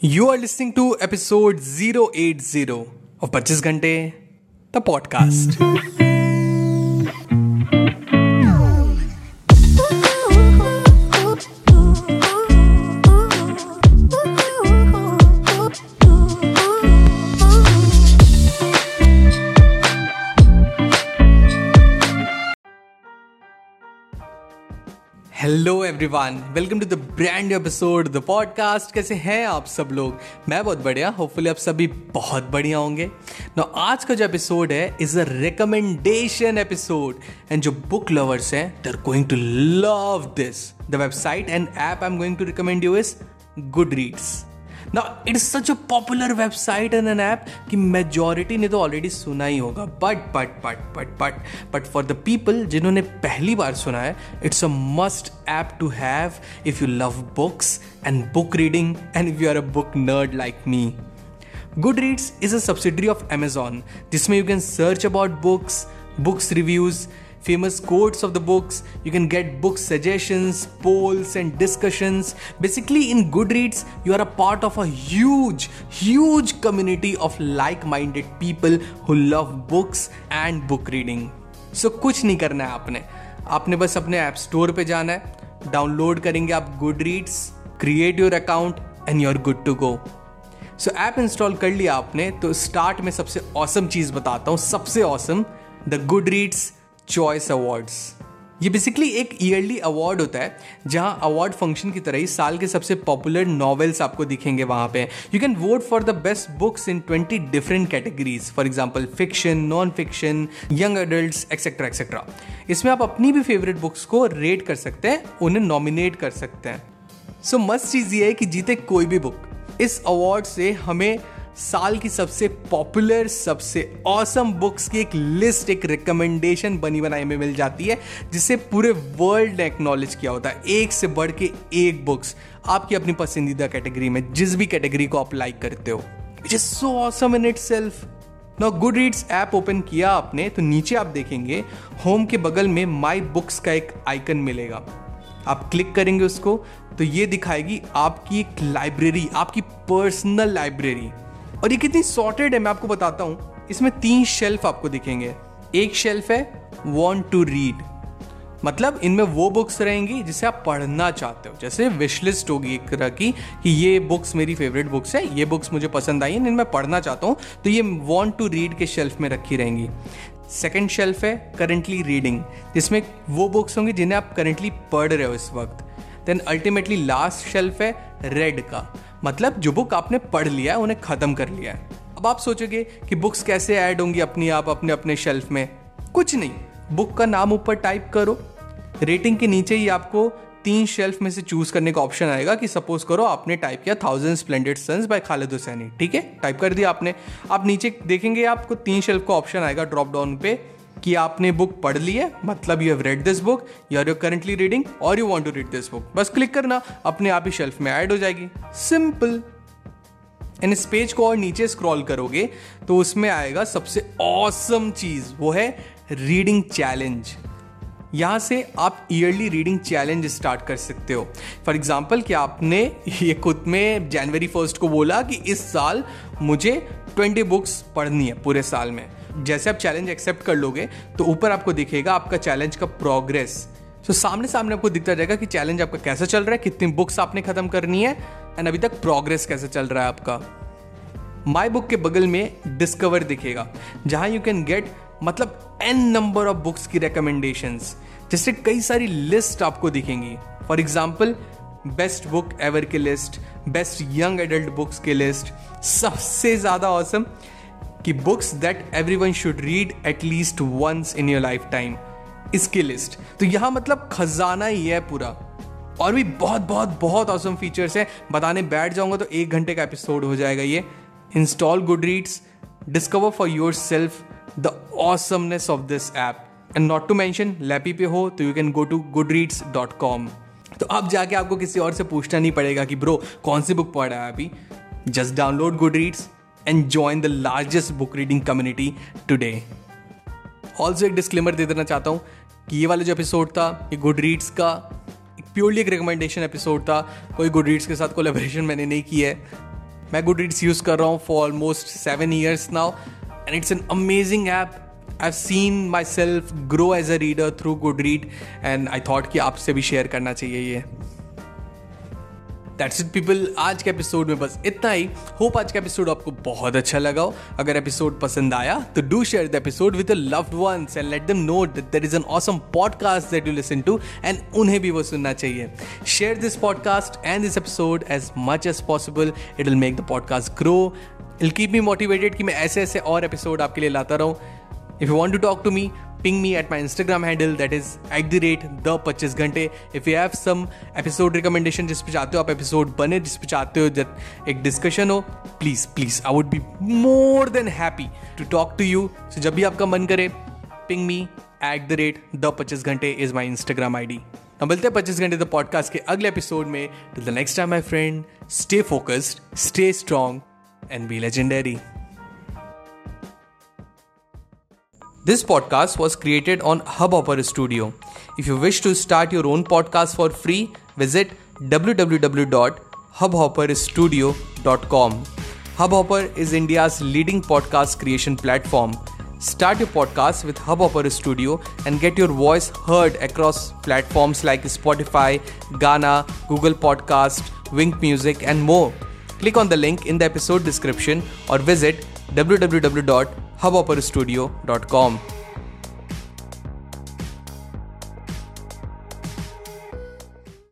You are listening to episode 080 of 25 Ghante, the podcast. Hello everyone welcome to the brand episode the podcast कैसे हैं आप सब लोग? मैं बहुत बढ़िया. होपफुली आप सभी बहुत बढ़िया होंगे. नो आज का जो एपिसोड है is a recommendation episode and जो बुक लवर्स हैं they are going to love this the website and app I am going to recommend you is Goodreads ना it is such a popular website and an app कि majority ने तो already सुना ही होगा। But but but but but but for the people जिन्होंने पहली बार सुना है it's a must app to have if you love books and book reading and if you are a book nerd like me Goodreads is a subsidiary of Amazon जिसमें you can search about books books reviews famous quotes of the books. You can get book suggestions, polls, and discussions. Basically, in Goodreads, you are a part of a huge, huge community of like minded people who love books and book reading. So, कुछ नहीं करना है आपने आपने बस अपने app store पे जाना है डाउनलोड करेंगे आप Goodreads create your account and you are good to go so app install कर लिया आपने तो स्टार्ट में सबसे औसम चीज़ बताता हूँ सबसे awesome the Goodreads choice awards ये बेसिकली एक ईयरली अवार्ड होता है, जहाँ अवार्ड फ़ंक्शन की तरह ही साल के सबसे पॉपुलर नॉवेल्स आपको दिखेंगे वहाँ पे। You can vote for the best books in twenty different categories for example fiction non fiction young adult etcetera etcetera इसमें आप अपनी भी फेवरेट बुक्स को रेट कर सकते हैं, उन्हें नॉमिनेट कर सकते हैं। सो मस्त चीज़ ये है कि जीते कोई भी बुक इस अवार्ड से हमें साल की सबसे पॉपुलर सबसे औसम बुक्स की एक लिस्ट एक रिकमेंडेशन बनी बनाई में मिल जाती है जिसे पूरे वर्ल्ड ने एक्नॉलेज किया होता है। एक से बढ़ के एक बुक्स आपकी अपनी पसंदीदा कैटेगरी में, जिस भी कैटेगरी को आप लाइक करते हो। It is so awesome in itself ना गुड रीड्स ऐप ओपन किया आपने तो नीचे आप देखेंगे होम के बगल में माई बुक्स का एक आइकन मिलेगा। आप क्लिक करेंगे उसको तो ये दिखाएगी आपकी एक लाइब्रेरी आपकी पर्सनल लाइब्रेरी और ये कितनी सॉर्टेड है, मैं आपको बताता हूँ। इसमें तीन शेल्फ आपको दिखेंगे। एक शेल्फ है वॉन्ट टू रीड मतलब इनमें वो बुक्स रहेंगी जिसे आप पढ़ना चाहते हो। जैसे विश लिस्ट होगी एक तरह की कि ये बुक्स मेरी फेवरेट बुक्स है, ये बुक्स मुझे पसंद आई हैं इनमें पढ़ना चाहता हूँ तो ये वॉन्ट टू रीड के शेल्फ में रखी रहेंगी। सेकेंड शेल्फ है करेंटली रीडिंग जिसमें वो बुक्स होंगी जिन्हें आप करेंटली पढ़ रहे हो इस वक्त। देन अल्टीमेटली लास्ट शेल्फ है रेड का। मतलब जो बुक आपने पढ़ लिया है, उन्हें ख़त्म कर लिया है। अब आप सोचोगे कि बुक्स कैसे ऐड होंगी अपनी आप, अपने अपने शेल्फ में? कुछ नहीं। बुक का नाम ऊपर टाइप करो। रेटिंग के नीचे ही आपको तीन शेल्फ में से चूज़ करने का ऑप्शन आएगा कि सपोज़ करो आपने टाइप किया thousand splendid suns by Khalid Hosseini ठीक है? टाइप कर दिया आपने। आप नीचे देखेंगे आपको तीन शेल्फ का ऑप्शन आएगा ड्रॉप डाउन पे। कि आपने बुक पढ़ ली है मतलब you have read this book you are you currently reading और you want to read this book बस क्लिक करना, अपने आप ही शेल्फ में ऐड हो जाएगी। सिंपल इन इस पेज को और नीचे स्क्रॉल करोगे तो उसमें आएगा सबसे ऑसम चीज़, वो है रीडिंग चैलेंज यहाँ से आप ईयरली रीडिंग चैलेंज स्टार्ट कर सकते हो। फॉर एग्ज़ाम्पल कि आपने ये खुद में जनवरी फ़र्स्ट को बोला कि इस साल मुझे ट्वेंटी बुक्स पढ़नी है, पूरे साल में। जैसे आप चैलेंज एक्सेप्ट कर लोगे तो ऊपर आपको दिखेगा आपका चैलेंज का प्रोग्रेस तो सामने सामने आपको दिखता जाएगा कि चैलेंज आपका कैसे चल रहा है, कितनी बुक्स आपने खत्म करनी है एंड अभी तक प्रोग्रेस कैसे चल रहा है आपका. माई बुक के बगल में डिस्कवर दिखेगा, जहाँ यू कैन गेट मतलब एन नंबर ऑफ़ बुक्स की रिकमेंडेशन जिससे कई सारी लिस्ट आपको दिखेंगी. For example best book ever की list best young adult books की लिस्ट सबसे ज़्यादा औसम कि books that everyone should read at least once in your lifetime इसकी लिस्ट तो यहाँ मतलब खजाना ही है पूरा। और भी बहुत बहुत बहुत ऑसम फीचर्स है। बताने बैठ जाऊँगा तो एक घंटे का एपिसोड हो जाएगा ये। Install Goodreads discover for yourself the awesomeness of this app and not to mention lappy पे हो तो you can go to Goodreads dot com तो अब जाके आपको किसी और से पूछना नहीं पड़ेगा कि ब्रो कौन सी बुक पढ़ रहा है अभी? Just download Goodreads and join the largest book reading community today also एक डिस्क्लेमर दे देना चाहता हूँ कि ये वाला जो एपिसोड था, ये गुड रीड्स का प्योरली एक रिकमेंडेशन एपिसोड था। कोई गुड रीड्स के साथ कोलेबोरेशन मैंने नहीं की है। मैं गुड रीड्स यूज़ कर रहा हूँ for almost seven years now and it's an amazing app I seen myself grow as as reader through good read and I thought कि आपसे भी शेयर करना चाहिए ये। दैट्स इट पीपल आज के एपिसोड में बस इतना ही। होप आज का एपिसोड आपको बहुत अच्छा लगा हो। अगर एपिसोड पसंद आया तो do share the episode with loved ones and let them know that there is an awesome podcast that you listen to and उन्हें भी वो सुनना चाहिए। Share this podcast and this episode as much as possible it will make the podcast grow will keep me motivated कि मैं ऐसे ऐसे और एपिसोड आपके लिए लाता रहूँ। If you want to talk to me ping me at my Instagram handle that is at the rate the 25 घंटे if you have some episode recommendation जिस पे चाहते हो आप episode बने जिस पे चाहते हो जब एक discussion हो please please I would be more than happy to talk to you so जब भी आपका मन करे ping me at the rate the 25 घंटे is my Instagram ID अब मिलते हैं पच्चीस घंटे द पॉडकास्ट के अगले एपिसोड में till the next time my friend stay focused stay strong and be legendary This podcast was created on Hubhopper Studio. If you wish to start your own podcast for free, visit www.hubhopperstudio.com. Hubhopper is India's leading podcast creation platform. Start your podcast with Hubhopper Studio and get your voice heard across platforms like Spotify, Ghana, Google Podcast, Wink Music, and more. Click on the link in the episode description or visit www हवा पर studio dot com